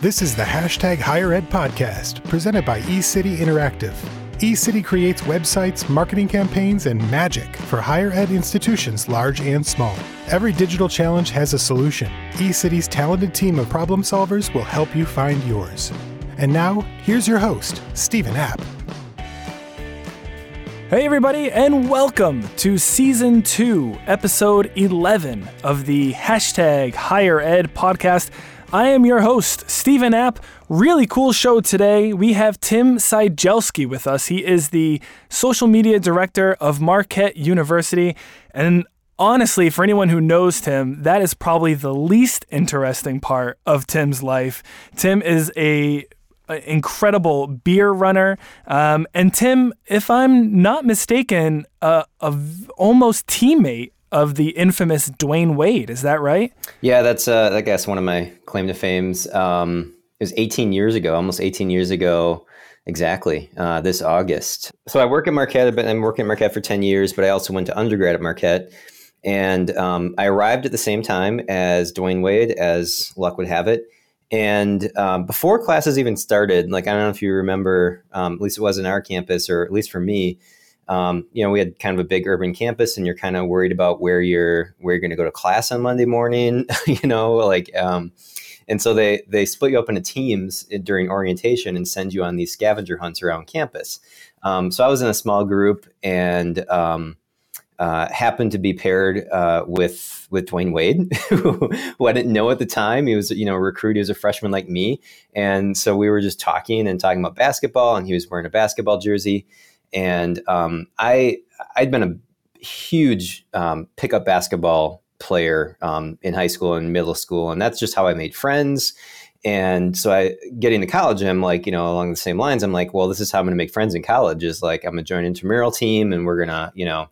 This is the Hashtag Higher Ed podcast presented by eCity Interactive. eCity creates websites, marketing campaigns, and magic for higher ed institutions large and small. Every digital challenge has a solution. eCity's talented team of problem solvers will help you find yours. And now, here's your host, Stephen App. Hey, everybody, and welcome to season two, episode 11 of the hashtag higher ed podcast. I am your host, Stephen App. Really cool show today. We have Tim Cigelske with us. He is the social media director of Marquette University. And honestly, for anyone who knows Tim, that is probably the least interesting part of Tim's life. Tim is a incredible beer runner. Um, and Tim, if I'm not mistaken, uh, a v- almost teammate of the infamous Dwyane Wade. Is that right? Yeah, that's uh, I guess one of my claim to fames. Um, it was 18 years ago, almost 18 years ago, exactly uh, this August. So I work at Marquette. I've been working at Marquette for 10 years, but I also went to undergrad at Marquette. And um, I arrived at the same time as Dwyane Wade, as luck would have it. And um, before classes even started, like I don't know if you remember, um, at least it was in our campus, or at least for me, um, you know, we had kind of a big urban campus, and you're kind of worried about where you're where you're going to go to class on Monday morning, you know, like. Um, and so they they split you up into teams during orientation and send you on these scavenger hunts around campus. Um, so I was in a small group, and um, uh, happened to be paired uh, with with Dwyane Wade, who I didn't know at the time. He was you know a recruit. He was a freshman like me, and so we were just talking and talking about basketball. And he was wearing a basketball jersey, and um, I I'd been a huge um, pickup basketball player um, in high school and middle school, and that's just how I made friends. And so I getting to college, I'm like, you know, along the same lines, I'm like, well, this is how I'm going to make friends in college. Is like I'm going to join an intramural team, and we're gonna, you know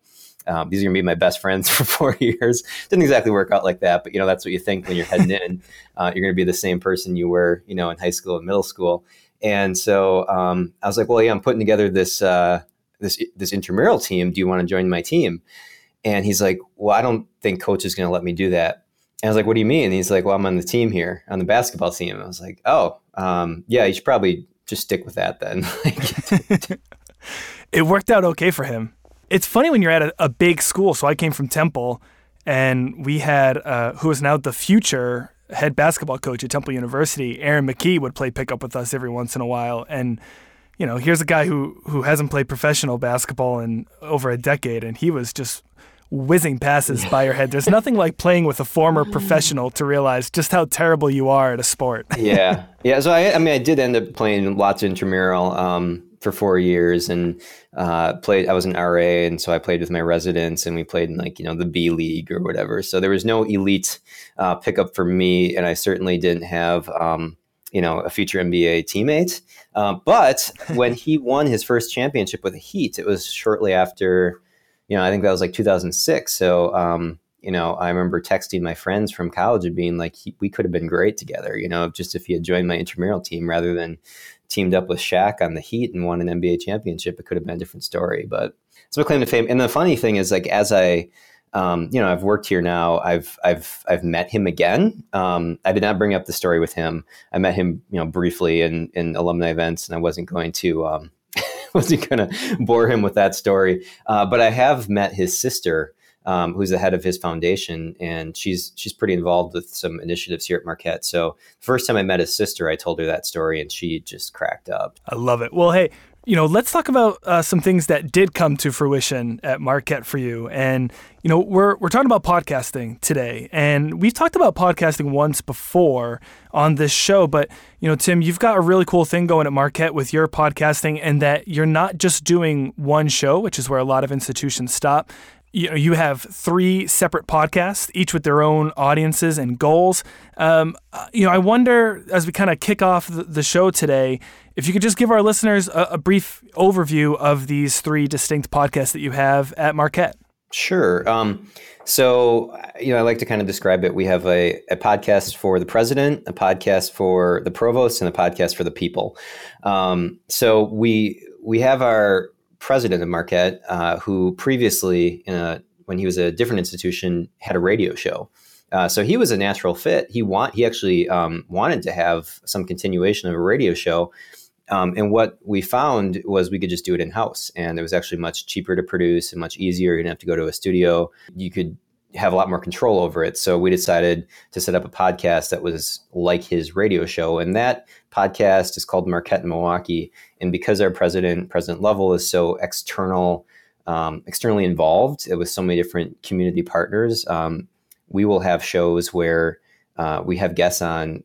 um, these are gonna be my best friends for four years. Didn't exactly work out like that, but you know that's what you think when you're heading in. Uh, you're gonna be the same person you were, you know, in high school and middle school. And so um, I was like, well, yeah, I'm putting together this uh, this this intramural team. Do you want to join my team? And he's like, well, I don't think coach is gonna let me do that. And I was like, what do you mean? And he's like, well, I'm on the team here, on the basketball team. And I was like, oh, um, yeah, you should probably just stick with that then. it worked out okay for him it's funny when you're at a, a, big school. So I came from Temple, and we had uh, who is now the future head basketball coach at Temple University, Aaron McKie, would play pickup with us every once in a while. And you know, here's a guy who who hasn't played professional basketball in over a decade, and he was just whizzing passes by your head. There's nothing like playing with a former professional to realize just how terrible you are at a sport. yeah, yeah. So I, I mean, I did end up playing lots of intramural. Um, for four years and uh, played. I was an RA, and so I played with my residents, and we played in like you know the B League or whatever. So there was no elite uh, pickup for me, and I certainly didn't have. Um, you know, a future NBA teammate. Uh, but when he won his first championship with the Heat, it was shortly after, you know, I think that was like 2006. So, um, you know, I remember texting my friends from college and being like, he, we could have been great together, you know, just if he had joined my intramural team rather than teamed up with Shaq on the Heat and won an NBA championship, it could have been a different story. But it's my claim to fame. And the funny thing is, like, as I, um, you know, I've worked here now. I've I've I've met him again. Um, I did not bring up the story with him. I met him, you know, briefly in in alumni events, and I wasn't going to um, wasn't going to bore him with that story. Uh, but I have met his sister um, who's the head of his foundation, and she's she's pretty involved with some initiatives here at Marquette. So first time I met his sister, I told her that story, and she just cracked up. I love it. Well, hey, you know, let's talk about uh, some things that did come to fruition at Marquette for you. And you know, we're we're talking about podcasting today, and we've talked about podcasting once before on this show. But you know, Tim, you've got a really cool thing going at Marquette with your podcasting, and that you're not just doing one show, which is where a lot of institutions stop you know you have three separate podcasts, each with their own audiences and goals. Um, uh, you know, I wonder as we kind of kick off the, the, show today, if you could just give our listeners a, a, brief overview of these three distinct podcasts that you have at Marquette. Sure. Um, so, you know, I like to kind of describe it. We have a, a, podcast for the president, a podcast for the provost, and a podcast for the people. Um, so we we have our president of Marquette, uh, who previously, a, when he was a different institution, had a radio show. Uh, so he was a natural fit. He want he actually um, wanted to have some continuation of a radio show. Um, and what we found was we could just do it in house, and it was actually much cheaper to produce and much easier. You didn't have to go to a studio. You could have a lot more control over it. So we decided to set up a podcast that was like his radio show, and that podcast is called Marquette in Milwaukee. And because our president, President Lovell, is so external, um, externally involved with so many different community partners, um, we will have shows where uh, we have guests on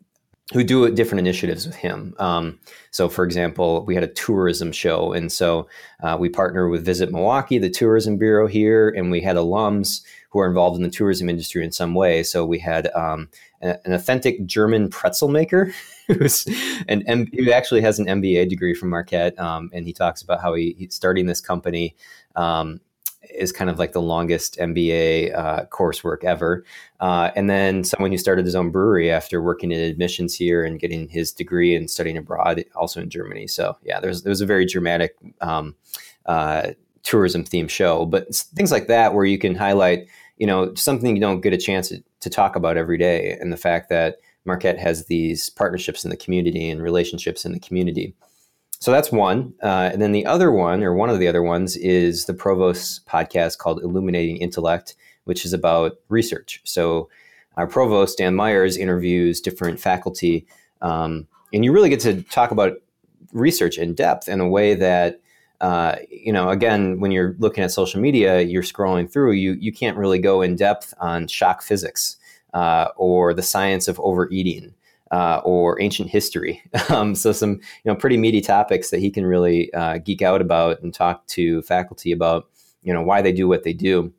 who do different initiatives with him. Um, so, for example, we had a tourism show, and so uh, we partner with Visit Milwaukee, the tourism bureau here, and we had alums who are involved in the tourism industry in some way. So we had um, an authentic German pretzel maker who's an M- who actually has an MBA degree from Marquette, um, and he talks about how he, he's starting this company. Um, is kind of like the longest MBA uh, coursework ever. Uh, and then someone who started his own brewery after working in admissions here and getting his degree and studying abroad, also in Germany. So yeah, there's there was a very dramatic um, uh, tourism themed show. But things like that where you can highlight, you know, something you don't get a chance to, talk about every day, and the fact that Marquette has these partnerships in the community and relationships in the community. So that's one. Uh, and then the other one, or one of the other ones, is the Provost podcast called Illuminating Intellect, which is about research. So our provost, Dan Myers, interviews different faculty. Um, and you really get to talk about research in depth in a way that, uh, you know, again, when you're looking at social media, you're scrolling through, you, you can't really go in depth on shock physics uh, or the science of overeating uh, or ancient history. Um, so some you know pretty meaty topics that he can really uh, geek out about and talk to faculty about you know why they do what they do.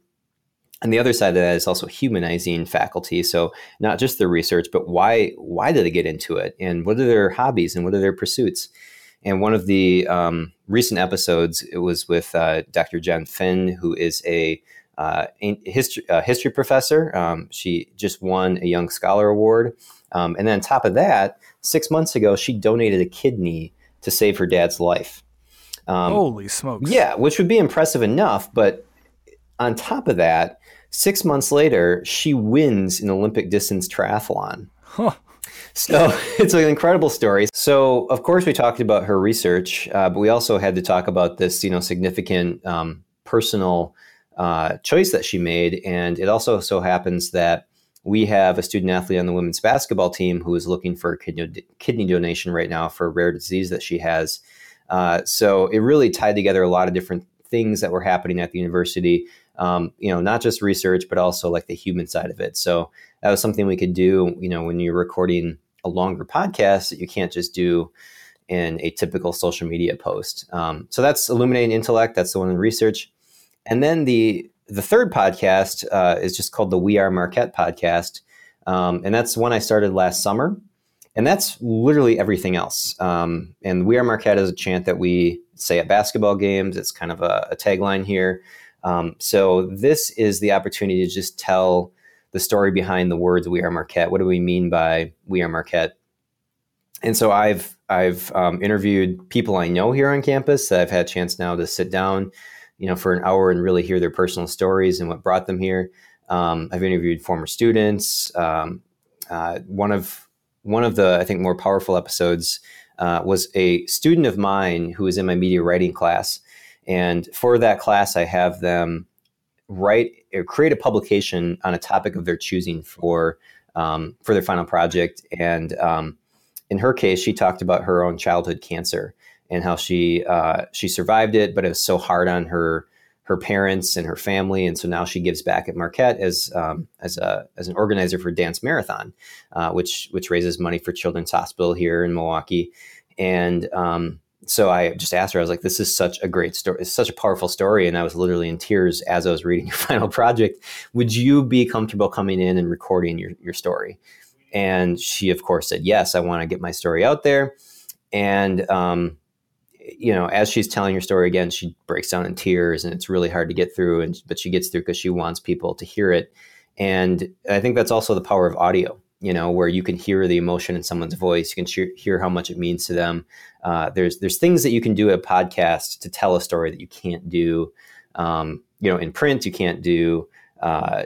And the other side of that is also humanizing faculty. So not just the research, but why why do they get into it, and what are their hobbies, and what are their pursuits. And one of the um, recent episodes, it was with uh, Dr. Jen Finn, who is a uh, history, uh, history professor. Um, she just won a Young Scholar Award um, and then on top of that, six months ago, she donated a kidney to save her dad's life. Um, Holy smokes. Yeah, which would be impressive enough. But on top of that, six months later, she wins an Olympic distance triathlon. Huh. So it's an incredible story. So of course we talked about her research, uh, but we also had to talk about this, you know, significant um, personal uh, choice that she made, and it also so happens that we have a student athlete on the women's basketball team who is looking for a kidney, kidney donation right now for a rare disease that she has. Uh, so it really tied together a lot of different things that were happening at the university. Um, you know, not just research, but also like the human side of it. So that was something we could do. You know, when you're recording a longer podcast that you can't just do in a typical social media post. Um, so that's illuminating intellect. That's the one in research. And then the the third podcast uh, is just called the We Are Marquette podcast. Um, and that's one I started last summer. And that's literally everything else. Um, and We Are Marquette is a chant that we say at basketball games. It's kind of a, a tagline here. Um, so this is the opportunity to just tell the story behind the words We Are Marquette. What do we mean by We Are Marquette? And so I've I've um, interviewed people I know here on campus that I've had a chance now to sit down you know, for an hour and really hear their personal stories and what brought them here. Um, I've interviewed former students. Um, uh, one of one of the I think more powerful episodes uh, was a student of mine who was in my media writing class, and for that class, I have them write or create a publication on a topic of their choosing for um, for their final project. And um, in her case, she talked about her own childhood cancer and how she uh, she survived it, but it was so hard on her her parents and her family, and so now she gives back at Marquette as um, as a as an organizer for Dance Marathon, uh, which which raises money for Children's Hospital here in Milwaukee, and um, so I just asked her, I was like, "This is such a great story. It's such a powerful story," and I was literally in tears as I was reading your final project. Would you be comfortable coming in and recording your your story? And she, of course, said, "Yes, I want to get my story out there." And um, you know, as she's telling her story again, she breaks down in tears, and it's really hard to get through. And but she gets through because she wants people to hear it. And I think that's also the power of audio. You know, where you can hear the emotion in someone's voice, you can hear, how much it means to them. Uh, there's there's things that you can do at a podcast to tell a story that you can't do, um, you know, in print. You can't do. Uh,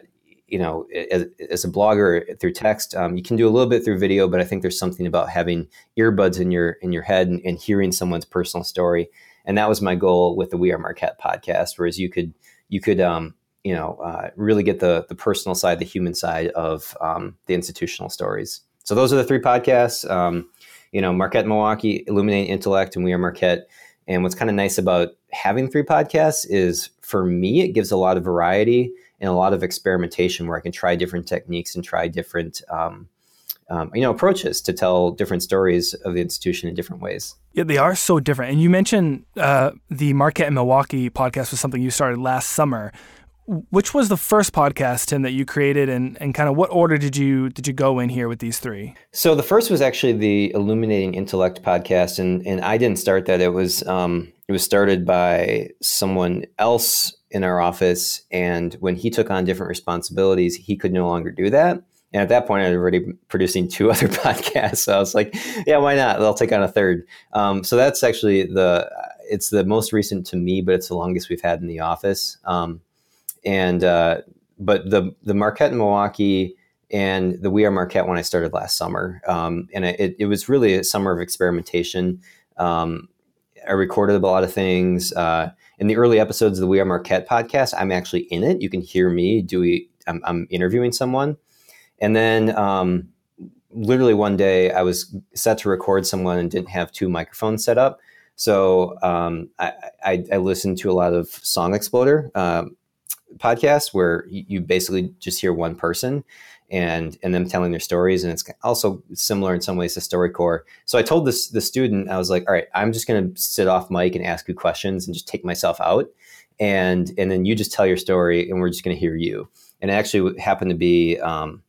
you know, as, as a blogger through text, um, you can do a little bit through video, but I think there's something about having earbuds in your in your head and, and hearing someone's personal story. And that was my goal with the We Are Marquette podcast, whereas you could you could um, you know uh, really get the the personal side, the human side of um, the institutional stories. So those are the three podcasts. Um, you know, Marquette Milwaukee, Illuminating Intellect, and We Are Marquette. And what's kind of nice about having three podcasts is for me, it gives a lot of variety and a lot of experimentation where I can try different techniques and try different, um, um, you know, approaches to tell different stories of the institution in different ways. Yeah, they are so different. And you mentioned uh, the Marquette and Milwaukee podcast was something you started last summer. Which was the first podcast, Tim, that you created, and, and kind of what order did you did you go in here with these three? So the first was actually the Illuminating Intellect podcast, and and I didn't start that. It was um, it was started by someone else in our office, and when he took on different responsibilities, he could no longer do that. And at that point, I was already producing two other podcasts. So I was like, yeah, why not? I'll take on a third. Um, so that's actually the it's the most recent to me, but it's the longest we've had in the office. Um, and uh, but the the Marquette in Milwaukee and the We Are Marquette when I started last summer, um, and it, it was really a summer of experimentation. Um, I recorded a lot of things uh, in the early episodes of the We Are Marquette podcast. I'm actually in it. You can hear me do. I'm, I'm interviewing someone, and then um, literally one day I was set to record someone and didn't have two microphones set up. So um, I, I, I, listened to a lot of Song Exploder. Um, podcast where you basically just hear one person and and them telling their stories. And it's also similar in some ways to storycorps. So i told this the student i was like all right i'm just going to sit off mic and ask you questions and just take myself out. And and then you just tell your story and we're just going to hear you. And it actually happened to be um,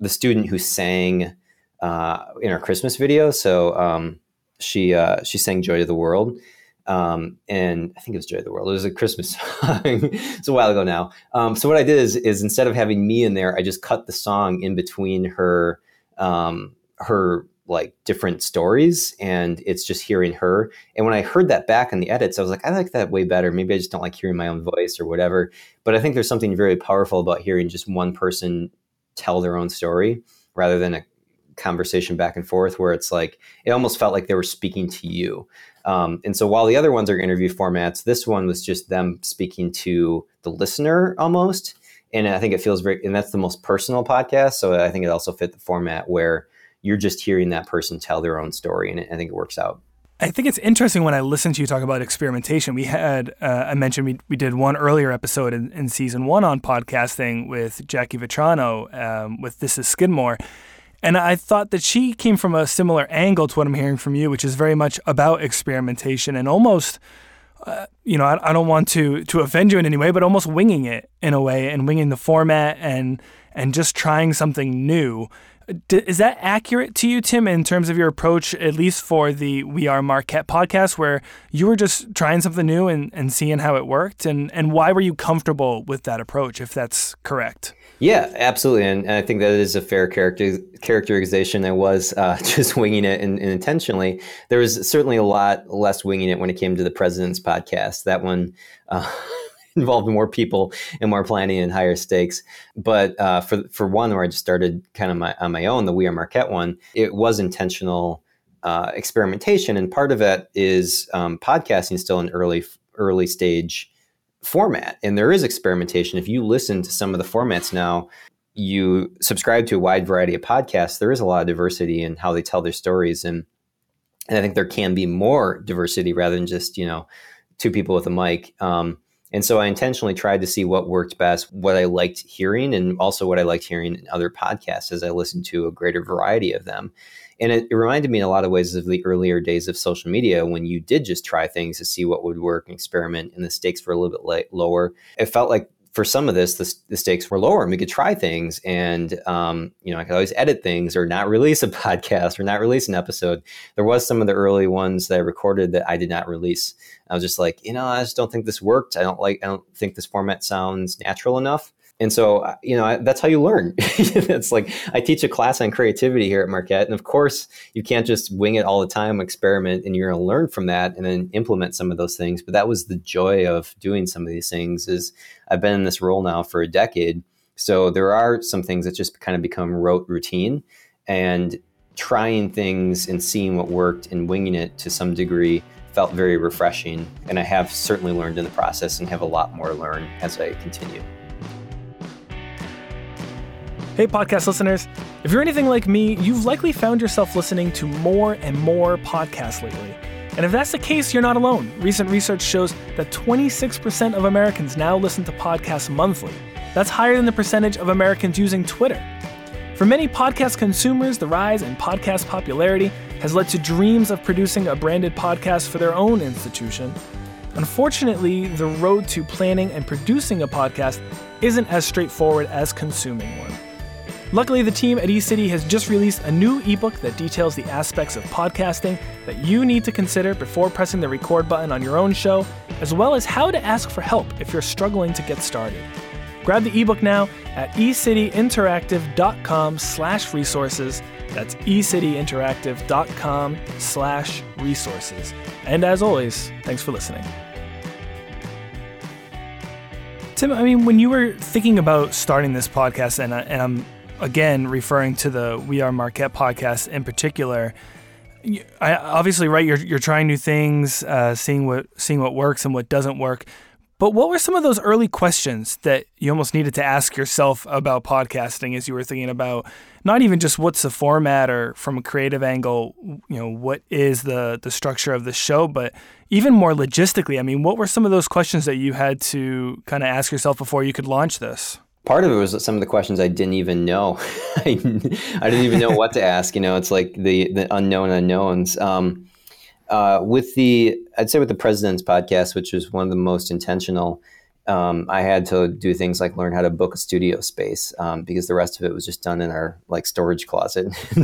the student who sang uh, in our christmas video. So um, she uh, she sang joy to the world um, and I think it was Joy of the World. It was a Christmas song. it's a while ago now. Um, so what I did is, is instead of having me in there, I just cut the song in between her, um, her like different stories, and it's just hearing her. And when I heard that back in the edits, I was like, I like that way better. Maybe I just don't like hearing my own voice or whatever. But I think there's something very powerful about hearing just one person tell their own story rather than a conversation back and forth where it's like it almost felt like they were speaking to you um, and so while the other ones are interview formats, this one was just them speaking to the listener almost. And I think it feels very, and that's the most personal podcast. So I think it also fit the format where you're just hearing that person tell their own story. And I think it works out. I think it's interesting when I listen to you talk about experimentation. We had, uh, I mentioned we, we did one earlier episode in, in season one on podcasting with Jackie Vitrano um, with This is Skidmore. And I thought that she came from a similar angle to what I'm hearing from you, which is very much about experimentation and almost, uh, you know, I, I, don't want to to offend you in any way, but almost winging it in a way and winging the format and and just trying something new. D- is that accurate to you, Tim, in terms of your approach, at least for the We Are Marquette podcast, where you were just trying something new and, and seeing how it worked? And, and why were you comfortable with that approach, if that's correct? Yeah, absolutely, and, and I think that is a fair character characterization. I was uh, just winging it and, intentionally. There was certainly a lot less winging it when it came to the president's podcast. That one uh, involved more people and more planning and higher stakes. But uh, for for one, where I just started kind of my, on my own, the We Are Marquette one, it was intentional uh, experimentation, and part of it is um, podcasting still an early early stage format and there is experimentation. If you listen to some of the formats now you subscribe to a wide variety of podcasts there is a lot of diversity in how they tell their stories and and i think there can be more diversity rather than just you know two people with a mic. Um, and so i intentionally tried to see what worked best what i liked hearing and also what i liked hearing in other podcasts as i listened to a greater variety of them and it, it, reminded me in a lot of ways of the earlier days of social media when you did just try things to see what would work and experiment, and the stakes were a little bit lower. It felt like for some of this, the, the, stakes were lower, and we could try things. And um, you know, I could always edit things or not release a podcast or not release an episode. There was some of the early ones that I recorded that I did not release. I was just like, you know, I just don't think this worked. I don't like. I don't think this format sounds natural enough. And so, uh, you know, that's how you learn. it's like I teach a class on creativity here at Marquette. And of course, you can't just wing it all the time, experiment, and you're going to learn from that and then implement some of those things. But that was the joy of doing some of these things is I've been in this role now for a decade So there are some things that just kind of become rote routine and trying things and seeing what worked and winging it to some degree felt very refreshing. And I have certainly learned in the process and have a lot more to learn as I continue. Hey, podcast listeners. If you're anything like me, you've likely found yourself listening to more and more podcasts lately. And if that's the case, you're not alone. Recent research shows that 26% of Americans now listen to podcasts monthly. That's higher than the percentage of Americans using Twitter. For many podcast consumers, the rise in podcast popularity has led to dreams of producing a branded podcast for their own institution. Unfortunately, the road to planning and producing a podcast isn't as straightforward as consuming one. Luckily, the team at eCity has just released a new ebook that details the aspects of podcasting that you need to consider before pressing the record button on your own show, as well as how to ask for help if you're struggling to get started. Grab the ebook now at ecityinteractive.com slash resources. That's ecityinteractive.com slash resources. And as always, thanks for listening. Tim, I mean, when you were thinking about starting this podcast, and, I, and I'm again referring to the We Are Marquette podcast in particular, I, obviously, right, you're, you're trying new things, uh, seeing what seeing what works and what doesn't work. But what were some of those early questions that you almost needed to ask yourself about podcasting as you were thinking about not even just what's the format or from a creative angle, you know, what is the the structure of the show, but even more logistically, I mean, what were some of those questions that you had to kind of ask yourself before you could launch this? Part of it was some of the questions I didn't even know. I, I didn't even know what to ask. You know, it's like the the unknown unknowns. Um, uh, with the, I'd say with the President's podcast, which was one of the most intentional, um, I had to do things like learn how to book a studio space um, because the rest of it was just done in our like storage closet.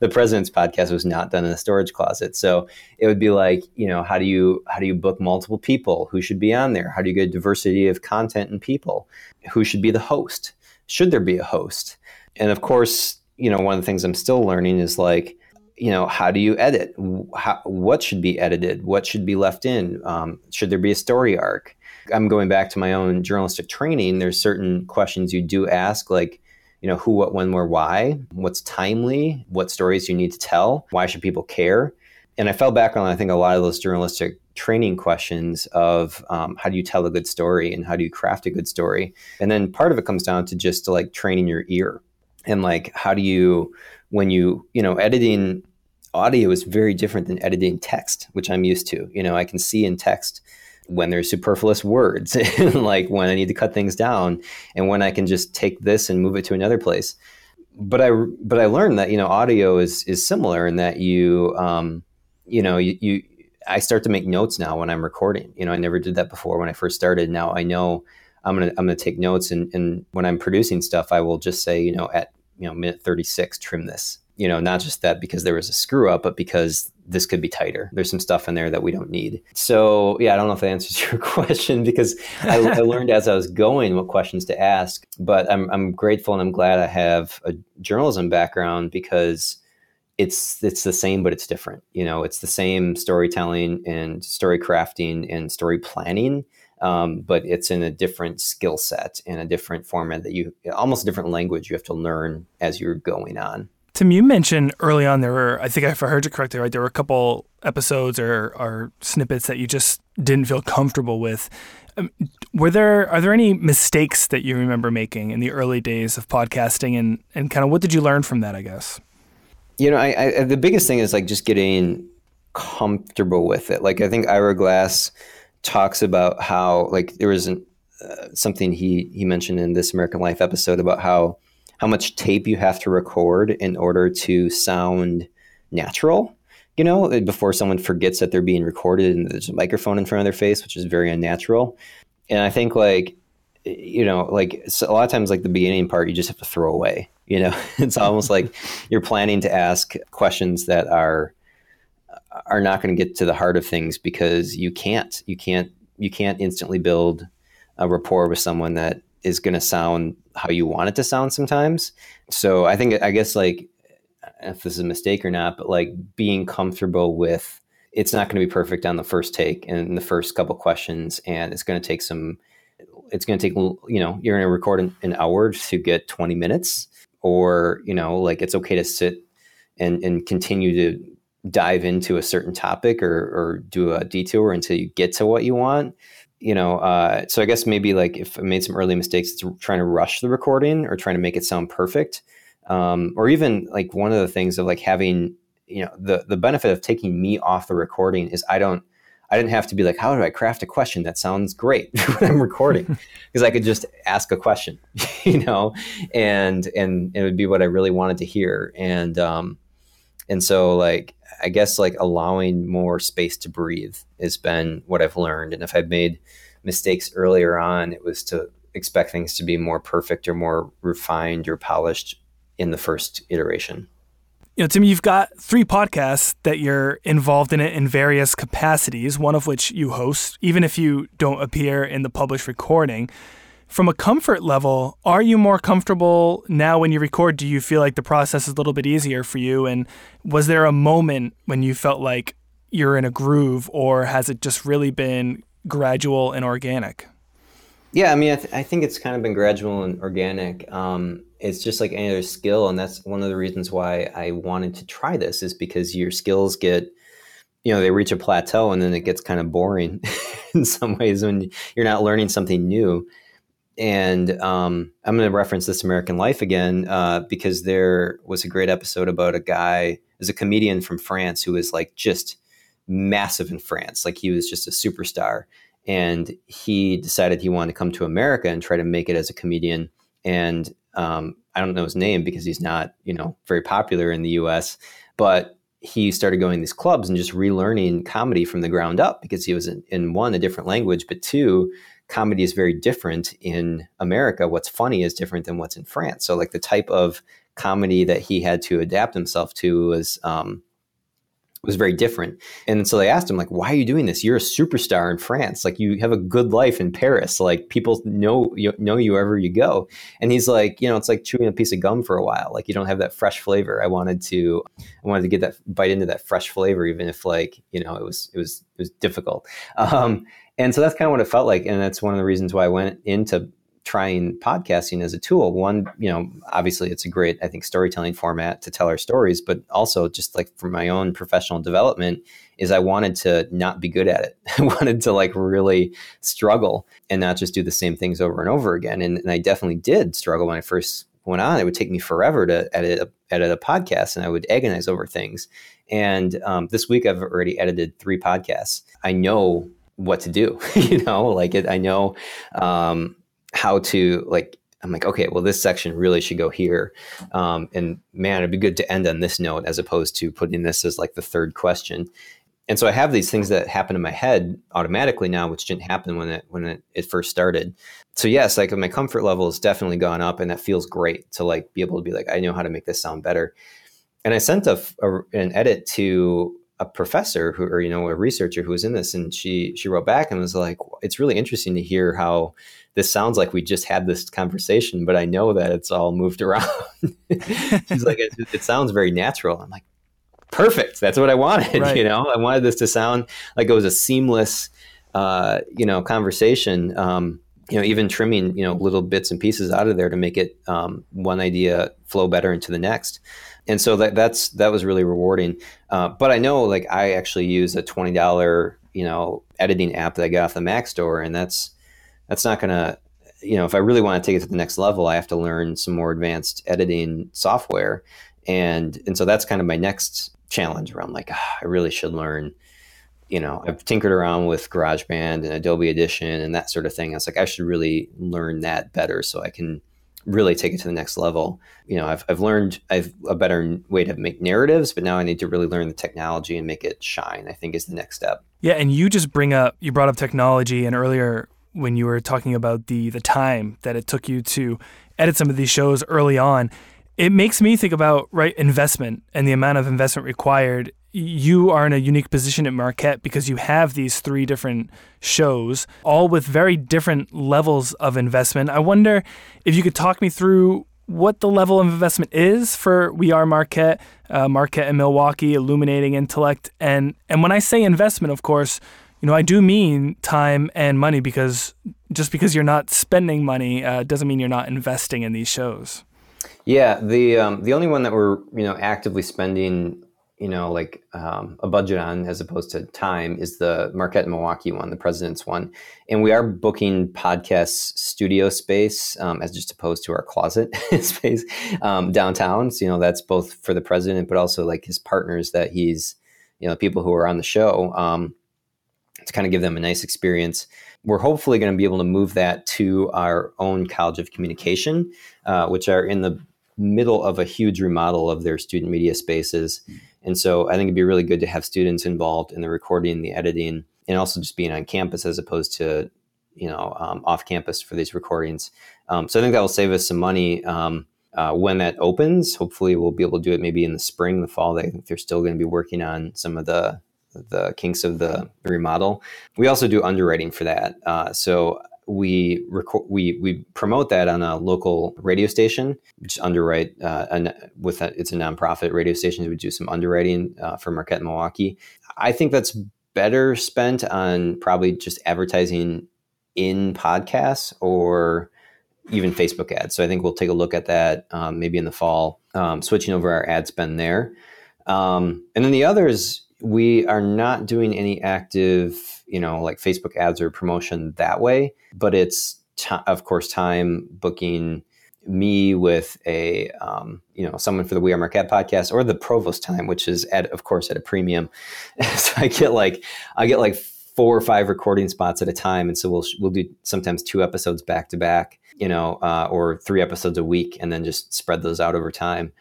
the President's podcast was not done in a storage closet, so it would be like, you know, how do you how do you book multiple people? Who should be on there? How do you get diversity of content and people? Who should be the host? Should there be a host? And of course, you know, one of the things I'm still learning is like you know how do you edit how, what should be edited what should be left in um, should there be a story arc i'm going back to my own journalistic training there's certain questions you do ask like you know who what when where why what's timely what stories you need to tell why should people care? And i fell back on i think a lot of those journalistic training questions of um, how do you tell a good story and how do you craft a good story? And then part of it comes down to just to like training your ear and like how do you when you you know editing audio is very different than editing text which i'm used to. You know i can see in text when there's superfluous words like when i need to cut things down and when i can just take this and move it to another place. But i but i learned that you know audio is is similar in that you um you know you, you i start to make notes now when i'm recording. You know i never did that before when i first started. Now i know i'm gonna i'm gonna take notes and and when i'm producing stuff i will just say you know at you know minute 36 trim this you know not just that because there was a screw up but because this could be tighter. There's some stuff in there that we don't need. So yeah i don't know if that answers your question because I, I, learned as i was going what questions to ask but I'm, I'm grateful and i'm glad i have a journalism background because it's it's the same but it's different. You know it's the same storytelling and story crafting and story planning um, but it's in a different skill set and a different format that you almost a different language you have to learn as you're going on. Tim, you mentioned early on there were, I think if I heard you correctly, right, there were a couple episodes or, or snippets that you just didn't feel comfortable with. Um, were there are there any mistakes that you remember making in the early days of podcasting, and and kind of what did you learn from that? I guess. You know, I, I the biggest thing is like just getting comfortable with it. Like I think Ira Glass talks about how like there was an, uh, something he he mentioned in this American Life episode about how how much tape you have to record in order to sound natural. You know, eh, before someone forgets that they're being recorded and there's a microphone in front of their face, which is very unnatural. And I think like eh, you know, like so a lot of times, like the beginning part, you just have to throw away. You know, it's almost like you're planning to ask questions that are are not going to get to the heart of things because you can't you can't you can't instantly build a rapport with someone that is going to sound how you want it to sound sometimes. So i think i guess like if this is a mistake or not but like being comfortable with it's not going to be perfect on the first take and the first couple questions and it's going to take some it's going to take you know you're going to record an, an hour to get 20 minutes or you know like it's okay to sit and and continue to dive into a certain topic or or do a detour until you get to what you want you know uh, so i guess maybe like if i made some early mistakes it's trying to rush the recording or trying to make it sound perfect um, or even like one of the things of like having you know the the benefit of taking me off the recording is i don't I didn't have to be like, how do I craft a question that sounds great when I'm recording? Because I could just ask a question, you know, and and it would be what I really wanted to hear. And um, and so like I guess like allowing more space to breathe has been what I've learned. And if I've made mistakes earlier on, it was to expect things to be more perfect or more refined or polished in the first iteration you know, Tim, you've got three podcasts that you're involved in it in various capacities, one of which you host, even if you don't appear in the published recording. From a comfort level, are you more comfortable now when you record? Do you feel like the process is a little bit easier for you? And was there a moment when you felt like you're in a groove, or has it just really been gradual and organic? Yeah, I mean, I, th- I think it's kind of been gradual and organic. Um, it's just like any other skill and that's one of the reasons why i wanted to try this is because your skills get you know they reach a plateau and then it gets kind of boring in some ways when you're not learning something new and um, i'm going to reference this american life again uh, because there was a great episode about a guy as a comedian from france who was like just massive in france like he was just a superstar and he decided he wanted to come to america and try to make it as a comedian and um, I don't know his name because he's not, you know, very popular in the U.S. But he started going to these clubs and just relearning comedy from the ground up because he was in, in one a different language, but two, comedy is very different in America. What's funny is different than what's in France. So like the type of comedy that he had to adapt himself to was um, was very different. And so they asked him, like, why are you doing this? You're a superstar in France. Like you have a good life in Paris. Like people know you know you wherever you go. And he's like, you know, it's like chewing a piece of gum for a while. Like you don't have that fresh flavor. I wanted to I wanted to get that bite into that fresh flavor, even if like, you know, it was it was it was difficult. Um, and so that's kind of what it felt like. And that's one of the reasons why I went into trying podcasting as a tool. One, you know, obviously it's a great, I think, storytelling format to tell our stories, but also just like for my own professional development, is I wanted to not be good at it. I wanted to like really struggle and not just do the same things over and over again. And, and I definitely did struggle when I first went on. It would take me forever to edit a, edit a podcast, and I would agonize over things. And um, this week, I've already edited three podcasts. I know what to do. you know, like it, I know. Um, how to like I'm like, okay, well, this section really should go here. Um, and man, it'd be good to end on this note as opposed to putting this as like the third question. And so I have these things that happen in my head automatically now, which didn't happen when it when it, it first started. So yes, like my comfort level has definitely gone up, and that feels great to like be able to be like, I know how to make this sound better. And I sent a, a an edit to a professor who, or you know, a researcher who was in this, and she she wrote back and was like, it's really interesting to hear how this sounds like we just had this conversation, but I know that it's all moved around. She's like, it, it, sounds very natural. I'm like, perfect. That's what I wanted. Right. You know, I wanted this to sound like it was a seamless, uh, you know, conversation. Um, you know, even trimming, you know, little bits and pieces out of there to make it um, one idea flow better into the next. And so that that's that was really rewarding. Uh, but I know, like, I actually use a twenty dollar, you know, editing app that I got off the Mac store, and that's that's not to you know if i really want to take it to the next level i have to learn some more advanced editing software and and so that's kind of my next challenge i'm like oh, i really should learn you know i've tinkered around with garageband and adobe audition and that sort of thing i was like i should really learn that better so i can really take it to the next level you know i've, I've learned i've a better way to make narratives but now i need to really learn the technology and make it shine i think is the next step yeah and you just bring up you brought up technology and earlier when you were talking about the the time that it took you to edit some of these shows early on, it makes me think about right investment and the amount of investment required. You are in a unique position at Marquette because you have these three different shows, all with very different levels of investment. I wonder if you could talk me through what the level of investment is for We Are Marquette, uh, Marquette and Milwaukee, Illuminating Intellect, and and when I say investment, of course, you know, I do mean time and money because just because you're not spending money uh, doesn't mean you're not investing in these shows. Yeah, the um, the only one that we're you know actively spending you know like um, a budget on as opposed to time is the Marquette Milwaukee one, the President's one, and we are booking podcast studio space um, as just opposed to our closet space um, downtown. So you know that's both for the president, but also like his partners that he's you know people who are on the show um, to kind of give them a nice experience. We're hopefully going to be able to move that to our own College of Communication, uh, which are in the middle of a huge remodel of their student media spaces. And so I think it'd be really good to have students involved in the recording, the editing, and also just being on campus as opposed to, you know, um, off campus for these recordings. Um, so I think that will save us some money um, uh, when that opens. Hopefully, we'll be able to do it maybe in the spring, the fall. I think they're still going to be working on some of the the kinks of the remodel. We also do underwriting for that. Uh, so we record we we promote that on a local radio station which underwrite uh, with a, it's a nonprofit radio station we do some underwriting uh, for marquette and milwaukee. I think that's better spent on probably just advertising in podcasts or even facebook ads. So i think we'll take a look at that um, maybe in the fall. Um, switching over our ad spend there. Um, and then the others we are not doing any active, you know, like Facebook ads or promotion that way, but it's t- of course time booking me with a um, you know someone for the We Are Marquette podcast or the Provost time, which is at of course at a premium. so I get like I get like four or five recording spots at a time, and so we'll we'll do sometimes two episodes back to back, you know, uh, or three episodes a week, and then just spread those out over time.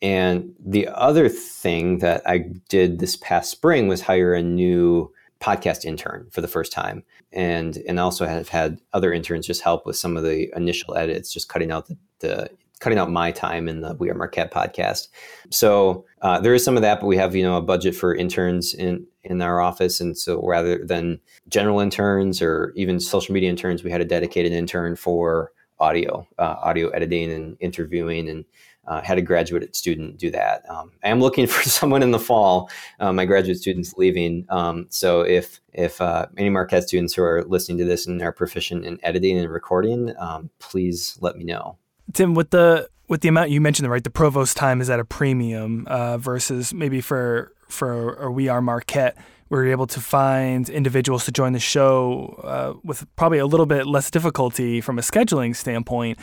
And the other thing that I did this past spring was hire a new podcast intern for the first time. And and also have had other interns just help with some of the initial edits just cutting out the, the cutting out my time in the we are marquette podcast. So uh, there is some of that but we have you know a budget for interns in in our office. And so rather than general interns or even social media interns we had a dedicated intern for audio uh, audio editing and interviewing and uh, had a graduate student do that. Um, I am looking for someone in the fall. Uh, my graduate student's leaving, um, so if if uh, any Marquette students who are listening to this and are proficient in editing and recording, um, please let me know. Tim, with the with the amount you mentioned, right, the provost time is at a premium uh, versus maybe for for or we are Marquette we were able to find individuals to join the show uh, with probably a little bit less difficulty from a scheduling standpoint.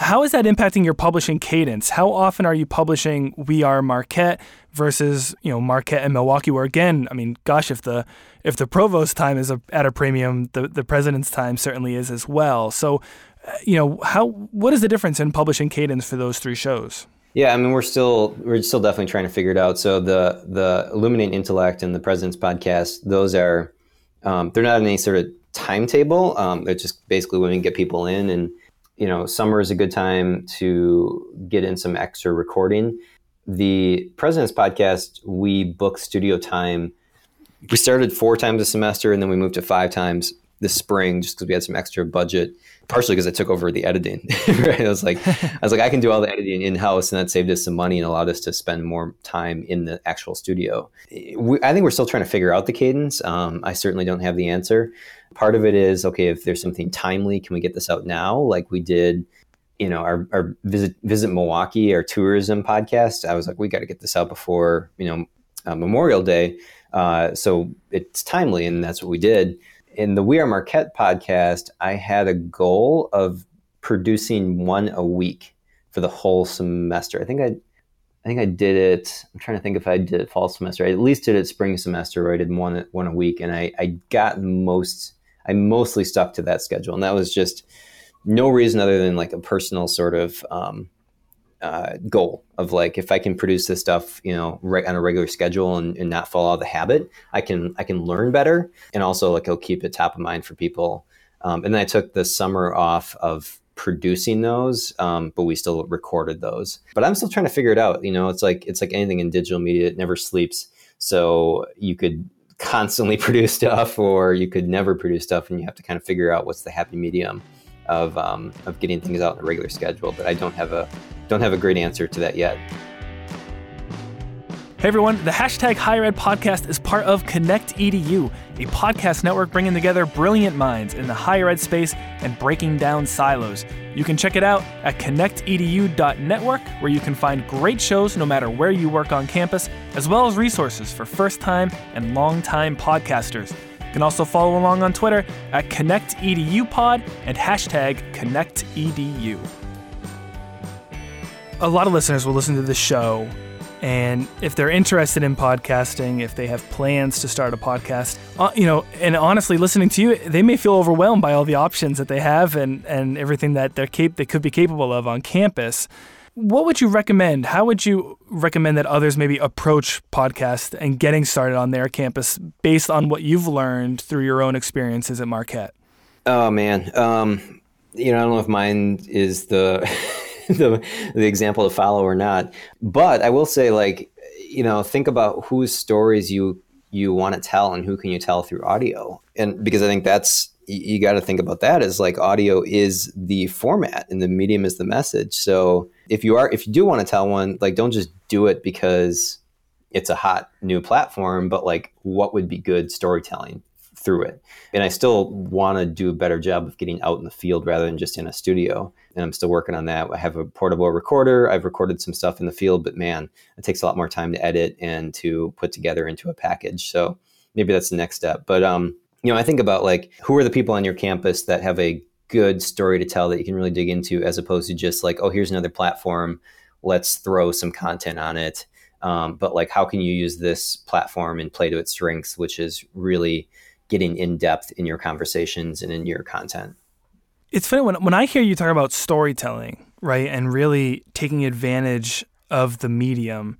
How is that impacting your publishing cadence? How often are you publishing We Are Marquette versus you know Marquette and Milwaukee? Where again, I mean, gosh, if the if the provost time is a, at a premium, the the president's time certainly is as well. So, uh, you know, how what is the difference in publishing cadence for those three shows? Yeah, I mean, we're still we're still definitely trying to figure it out. So the the Illuminate Intellect and the President's Podcast, those are um, they're not in any sort of timetable. Um, they're just basically when we get people in and you know, summer is a good time to get in some extra recording. The President's Podcast, we book studio time. We started four times a semester and then we moved to five times this spring just because we had some extra budget, partially because I took over the editing. right? I was like, I was like, I can do all the editing in house, and that saved us some money and allowed us to spend more time in the actual studio. We, I think we're still trying to figure out the cadence. Um, I certainly don't have the answer. Part of it is okay if there's something timely, can we get this out now, like we did? You know, our, our visit visit Milwaukee, our tourism podcast. I was like, we got to get this out before you know uh, Memorial Day, uh, so it's timely, and that's what we did. In the We Are Marquette podcast, I had a goal of producing one a week for the whole semester. I think I I think I did it. I'm trying to think if I did it fall semester. I at least did it spring semester where I did one one a week, and I I got most I mostly stuck to that schedule, and that was just no reason other than like a personal sort of um, uh, goal of like if I can produce this stuff, you know, right on a regular schedule and, and not fall out of the habit, I can I can learn better, and also like I'll keep it top of mind for people. Um, and then I took the summer off of producing those, um, but we still recorded those. But I'm still trying to figure it out. You know, it's like it's like anything in digital media; it never sleeps. So you could constantly produce stuff or you could never produce stuff and you have to kind of figure out what's the happy medium of, um, of getting things out in a regular schedule but i don't have a don't have a great answer to that yet Hey everyone, the hashtag Higher Ed podcast is part of Connect EDU, a podcast network bringing together brilliant minds in the higher ed space and breaking down silos. You can check it out at connectedu.network, where you can find great shows no matter where you work on campus, as well as resources for first time and long time podcasters. You can also follow along on Twitter at ConnectEDUPod and hashtag ConnectEDU. A lot of listeners will listen to this show and if they're interested in podcasting, if they have plans to start a podcast, uh, you know, and honestly, listening to you, they may feel overwhelmed by all the options that they have and, and everything that they're cap- they could be capable of on campus. What would you recommend? How would you recommend that others maybe approach podcast and getting started on their campus based on what you've learned through your own experiences at Marquette? Oh man, um, you know, I don't know if mine is the the the example to follow or not. But I will say, like, you know, think about whose stories you you want to tell and who can you tell through audio, and because I think that's you, got to think about that as like audio is the format and the medium is the message. So if you are if you do want to tell one, like, don't just do it because it's a hot new platform, but like, what would be good storytelling through it. And I still want to do a better job of getting out in the field rather than just in a studio. And I'm still working on that. I have a portable recorder. I've recorded some stuff in the field, but man, it takes a lot more time to edit and to put together into a package. So maybe that's the next step. But um, you know, I think about like who are the people on your campus that have a good story to tell that you can really dig into as opposed to just like, oh, here's another platform. Let's throw some content on it. Um, but like, how can you use this platform and play to its strengths, which is really getting in depth in your conversations and in your content. It's funny when when I hear you talk about storytelling, right, and really taking advantage of the medium.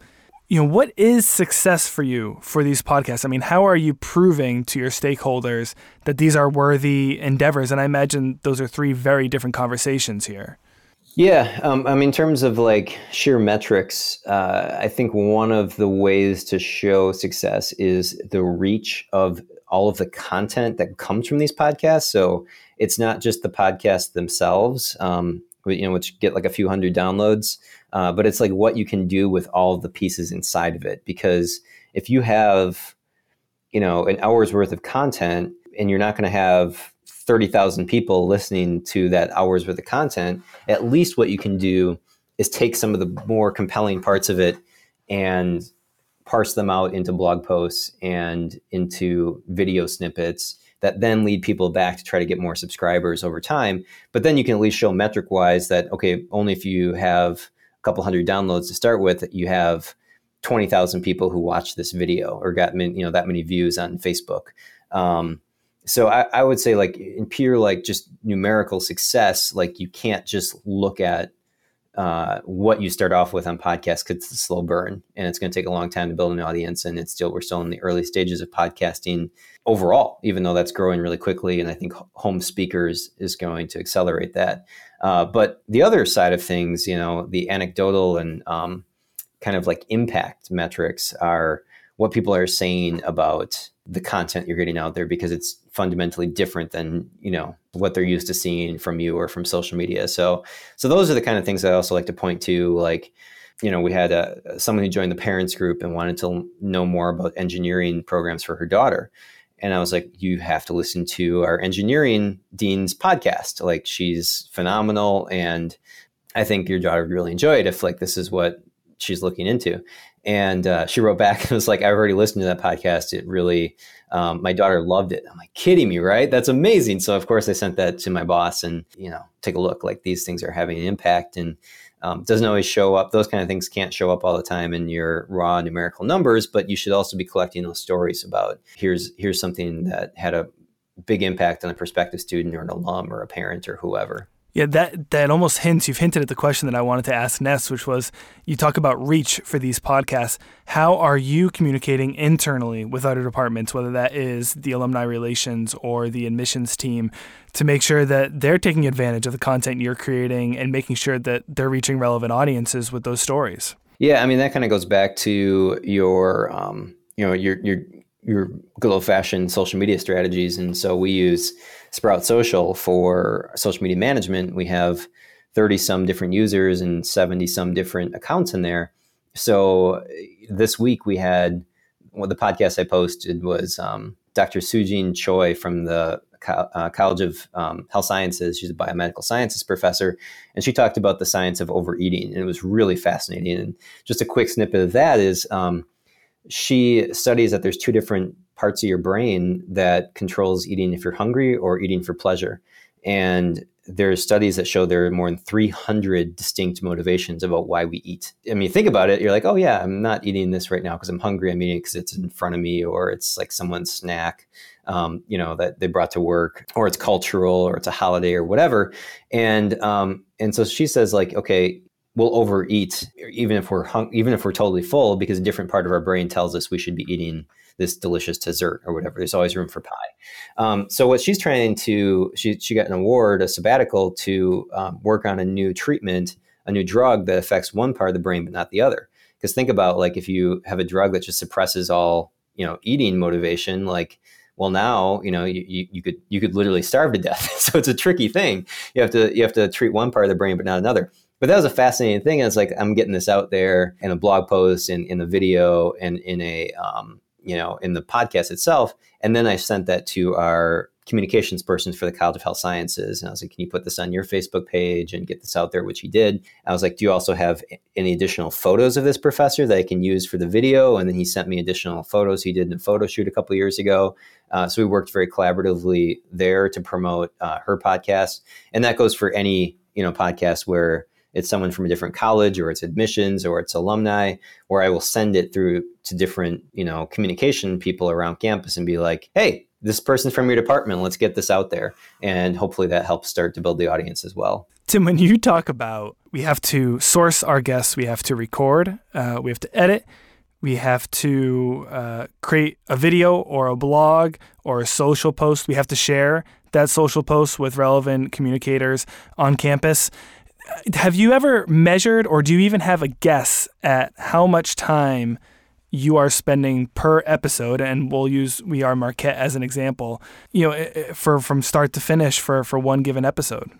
You know, what is success for you for these podcasts? I mean, how are you proving to your stakeholders that these are worthy endeavors? And I imagine those are three very different conversations here. Yeah, um, I mean, in terms of like sheer metrics, uh, I think one of the ways to show success is the reach of all of the content that comes from these podcasts. So it's not just the podcasts themselves, um, you know, which get like a few hundred downloads, uh, but it's like what you can do with all the pieces inside of it. Because if you have, you know, an hour's worth of content and you're not going to have 30,000 people listening to that hour's worth of content, at least what you can do is take some of the more compelling parts of it and parse them out into blog posts and into video snippets that then lead people back to try to get more subscribers over time. But then you can at least show metric wise that, okay, only if you have a couple hundred downloads to start with, you have 20,000 people who watched this video or got you know that many views on Facebook. Um, so I, I, would say like in pure like just numerical success, like you can't just look at uh, what you start off with on podcasts because it's a slow burn and it's going to take a long time to build an audience and it's still we're still in the early stages of podcasting overall even though that's growing really quickly and i think home speakers is going to accelerate that. Uh, but the other side of things you know the anecdotal and um, kind of like impact metrics are what people are saying about the content you're getting out there because it's fundamentally different than you know what they're used to seeing from you or from social media. So so those are the kind of things i also like to point to like you know we had a, uh, someone who joined the parents group and wanted to know more about engineering programs for her daughter and i was like you have to listen to our engineering dean's podcast like she's phenomenal and i think your daughter would really enjoy it if like this is what she's looking into and uh, she wrote back and was like, I've already listened to that podcast. It really, um, my daughter loved it. I'm like, kidding me, right? That's amazing. So, of course, I sent that to my boss and, you know, take a look. Like these things are having an impact and um, doesn't always show up. Those kind of things can't show up all the time in your raw numerical numbers, but you should also be collecting those stories about here's here's something that had a big impact on a prospective student or an alum or a parent or whoever. Yeah, that that almost hints. You've hinted at the question that I wanted to ask Ness, which was you talk about reach for these podcasts. How are you communicating internally with other departments, whether that is the alumni relations or the admissions team, to make sure that they're taking advantage of the content you're creating and making sure that they're reaching relevant audiences with those stories? Yeah, I mean that kind of goes back to your, um, you know, your your your good old fashioned social media strategies, and so we use Sprout Social for social media management, we have 30 some different users and 70 some different accounts in there. So this week we had well, the podcast I posted was um, Dr. Sujin Choi from the uh, College of um, Health Sciences. She's a biomedical sciences professor, and she talked about the science of overeating, and it was really fascinating. And just a quick snippet of that is um, she studies that there's two different parts of your brain that controls eating if you're hungry or eating for pleasure, and there's studies that show there are more than 300 distinct motivations about why we eat. I mean, think about it. You're like, oh yeah, I'm not eating this right now because I'm hungry. I'm eating because it's in front of me, or it's like someone's snack, um, you know, that they brought to work, or it's cultural, or it's a holiday, or whatever. And um, and so she says, like, okay, we'll overeat even if we're hung- even if we're totally full because a different part of our brain tells us we should be eating this delicious dessert or whatever. There's always room for pie. Um, so what she's trying to, she, she got an award, a sabbatical to um, work on a new treatment, a new drug that affects one part of the brain but not the other. Because think about like if you have a drug that just suppresses all you know eating motivation, like well now you know you, you, you could you could literally starve to death. so it's a tricky thing. You have to you have to treat one part of the brain but not another but that was a fascinating thing. And it's like I'm getting this out there in a blog post, and in, in a video, and in a um, you know, in the podcast itself. And then I sent that to our communications person for the College of Health Sciences. And I was like, can you put this on your Facebook page and get this out there, which he did. I was like, do you also have any additional photos of this professor that I can use for the video? And then he sent me additional photos he did in a photo shoot a couple years ago. Uh, so we worked very collaboratively there to promote uh, her podcast. And that goes for any, you know, podcast where it's someone from a different college or it's admissions or it's alumni where i will send it through to different you know communication people around campus and be like hey this person's from your department. Let's get this out there. And hopefully that helps start to build the audience as well. Tim when you talk about we have to source our guests we have to record uh, we have to edit we have to uh, create a video or a blog or a social post we have to share that social post with relevant communicators on campus have you ever measured or do you even have a guess at how much time you are spending per episode? And we'll use we are marquette as an example you know for from start to finish for for one given episode.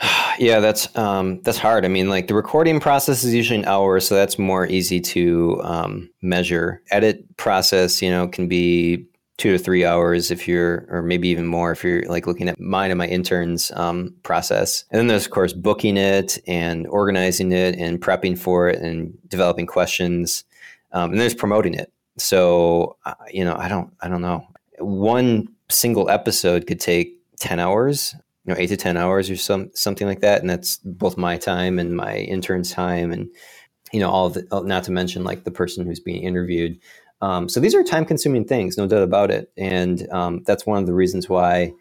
Yeah that's um that's hard. I mean like the recording process is usually an hour so that's more easy to um, measure. Edit process you know can be two to three hours if you're, or maybe even more if you're like looking at mine and my interns um, process. And then there's of course booking it and organizing it and prepping for it and developing questions. Um, and there's promoting it. So uh, you know, I don't, I don't know. One single episode could take ten hours, you know, eight to ten hours or some something like that, and that's both my time and my intern's time, and you know, all the, not to mention like the person who's being interviewed. Um, so these are time consuming things, no doubt about it. And um, that's one of the reasons why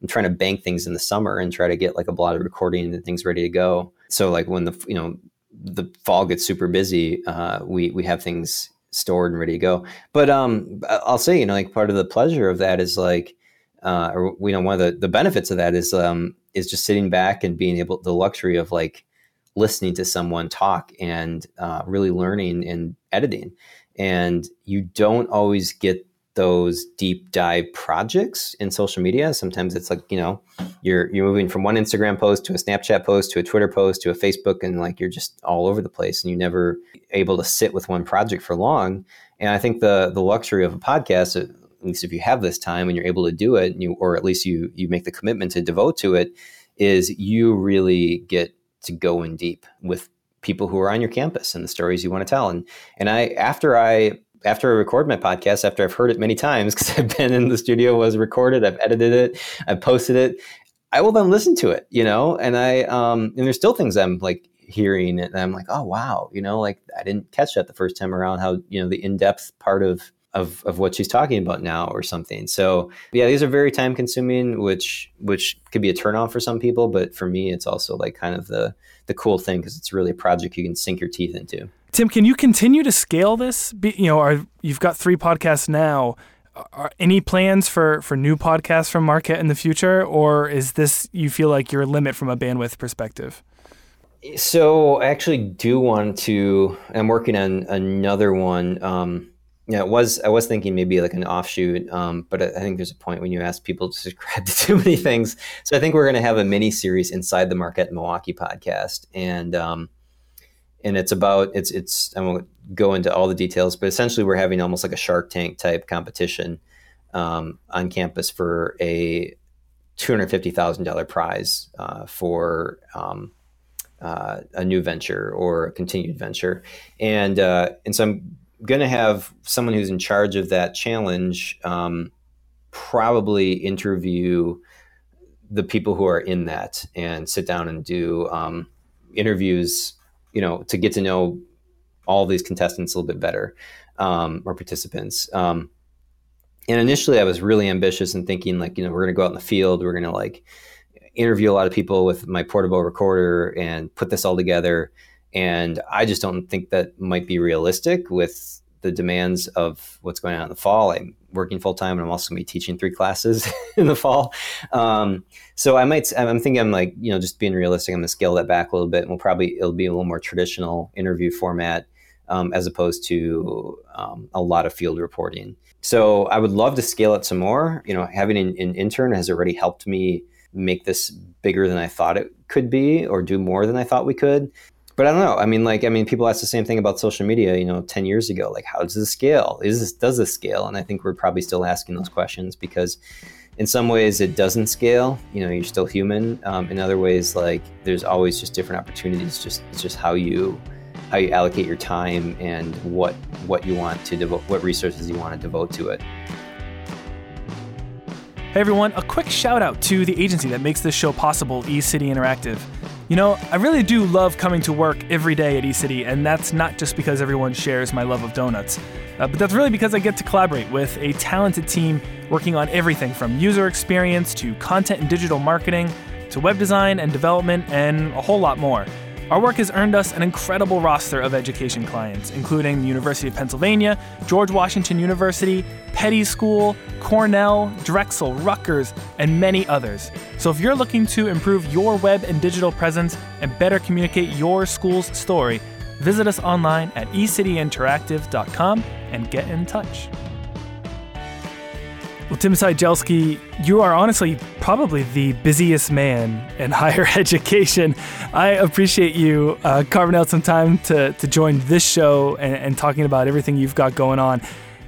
I'm trying to bank things in the summer and try to get like a lot of recording and things ready to go. So like when the, you know, the fall gets super busy, uh, we, we have things stored and ready to go. But um, I'll say, you know, like part of the pleasure of that is like, uh, or you know, one of the, the benefits of that is um, is just sitting back and being able the luxury of like listening to someone talk and uh, really learning and editing and you don't always get those deep dive projects in social media. Sometimes it's like, you know, you're you're moving from one Instagram post to a Snapchat post to a Twitter post to a Facebook and like you're just all over the place and you never able to sit with one project for long. And I think the the luxury of a podcast, at least if you have this time and you're able to do it, and you or at least you you make the commitment to devote to it, is you really get to go in deep with people who are on your campus and the stories you want to tell. And and I after I after I record my podcast, after I've heard it many times because I've been in the studio, was recorded, I've edited it, I've posted it, I will then listen to it, you know. And I um and there's still things I'm like hearing it and I'm like, oh wow, you know, like I didn't catch that the first time around. How you know the in depth part of of, of what she's talking about now or something. So yeah, these are very time consuming, which which could be a turn on for some people, but for me, it's also like kind of the the cool thing because it's really a project you can sink your teeth into. Tim, can you continue to scale this? Be, you know, are, you've got three podcasts now. Are any plans for for new podcasts from Marquette in the future, or is this you feel like your limit from a bandwidth perspective? So I actually do want to. I'm working on another one. Um, yeah, it was. I was thinking maybe like an offshoot, um, but I think there's a point when you ask people to subscribe to too many things. So I think we're going to have a mini series inside the Marquette Milwaukee podcast, and um, and it's about it's it's I won't go into all the details, but essentially we're having almost like a Shark Tank type competition um, on campus for a two hundred fifty thousand dollar prize uh, for um, uh, a new venture or a continued venture, and uh, and so I'm going to have someone who's in charge of that challenge um, probably interview the people who are in that and sit down and do um, interviews, you know, to get to know all these contestants a little bit better um, or participants. Um, and initially, I was really ambitious and thinking like, you know, we're going to go out in the field, we're going to like interview a lot of people with my portable recorder and put this all together. And I just don't think that might be realistic with the demands of what's going on in the fall. I'm working full time, and I'm also going to be teaching three classes in the fall. Um, so I might, I'm thinking, I'm like, you know, just being realistic. I'm going to scale that back a little bit, and we'll probably it'll be a little more traditional interview format um, as opposed to um, a lot of field reporting. So I would love to scale it some more. You know, having an, an intern has already helped me make this bigger than I thought it could be, or do more than I thought we could but I don't know. I mean, like, I mean, people ask the same thing about social media, you know, 10 years ago. Like, how does this scale? Is this, does this scale? And I think we're probably still asking those questions because in some ways it doesn't scale. You know, you're still human. Um, in other ways, like, there's always just different opportunities. Just, it's just how you, how you allocate your time and what, what you want to devote, what resources you want to devote to it. Hey everyone, a quick shout out to the agency that makes this show possible, eCity Interactive. You know, I really do love coming to work every day at eCity, and that's not just because everyone shares my love of donuts, uh, but that's really because I get to collaborate with a talented team working on everything from user experience to content and digital marketing to web design and development and a whole lot more. Our work has earned us an incredible roster of education clients, including the University of Pennsylvania, George Washington University, Peddie School, Cornell, Drexel, Rutgers, and many others. So if you're looking to improve your web and digital presence and better communicate your school's story, visit us online at ecityinteractive.com and get in touch. Well, Tim Cigelske, you are honestly probably the busiest man in higher education. I appreciate you uh, carving out some time to, to join this show and, and talking about everything you've got going on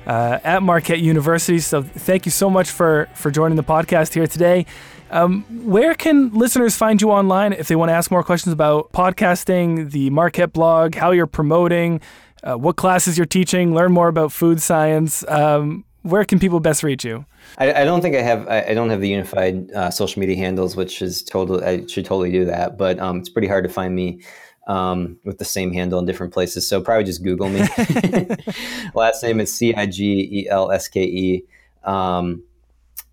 uh, at Marquette University. So, thank you so much for, for joining the podcast here today. Um, where can listeners find you online if they want to ask more questions about podcasting, the Marquette blog, how you're promoting, uh, what classes you're teaching, learn more about food science? Um, where can people best reach you? I, I don't think I have. I, I don't have the unified uh, social media handles, which is totally. I should totally do that, but um, it's pretty hard to find me um, with the same handle in different places. So probably just Google me. Last name is C I G E L S K E. Um,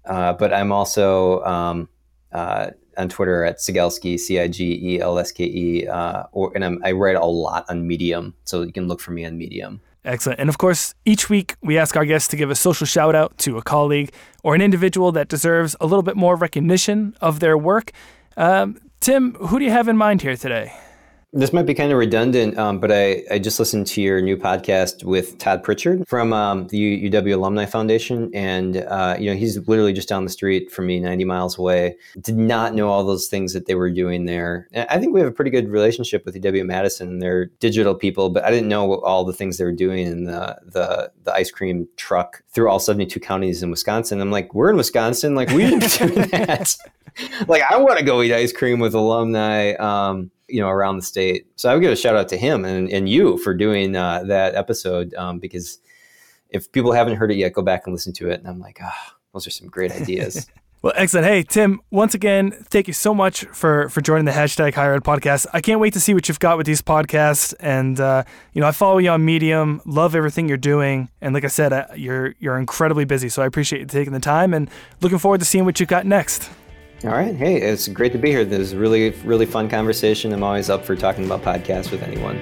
uh, but I'm also um, uh, on Twitter at Cigelske, C I G E L S K E, uh, or and I'm, I write a lot on Medium, so you can look for me on Medium. Excellent. And of course, each week we ask our guests to give a social shout out to a colleague or an individual that deserves a little bit more recognition of their work. Um, Tim, who do you have in mind here today? This might be kind of redundant, um, but I, I just listened to your new podcast with Todd Pritchard from um, the UW Alumni Foundation, and uh, you know he's literally just down the street from me, 90 miles away. Did not know all those things that they were doing there. And I think we have a pretty good relationship with UW Madison. They're digital people, but I didn't know all the things they were doing in the the, the ice cream truck through all 72 counties in Wisconsin. I'm like, we're in Wisconsin, like we didn't do that. like I want to go eat ice cream with alumni. Um, you know around the state. So I would give a shout out to him and, and you for doing uh, that episode um, because if people haven't heard it yet, go back and listen to it. And I'm like, ah, oh, those are some great ideas. well, excellent. Hey, Tim, once again, thank you so much for for joining the hashtag Higher Ed podcast. I can't wait to see what you've got with these podcasts. And uh, you know, I follow you on Medium, love everything you're doing, and like I said, uh, you're you're incredibly busy. So I appreciate you taking the time and looking forward to seeing what you've got next. All right. Hey, it's great to be here. This is really, really fun conversation. I'm always up for talking about podcasts with anyone.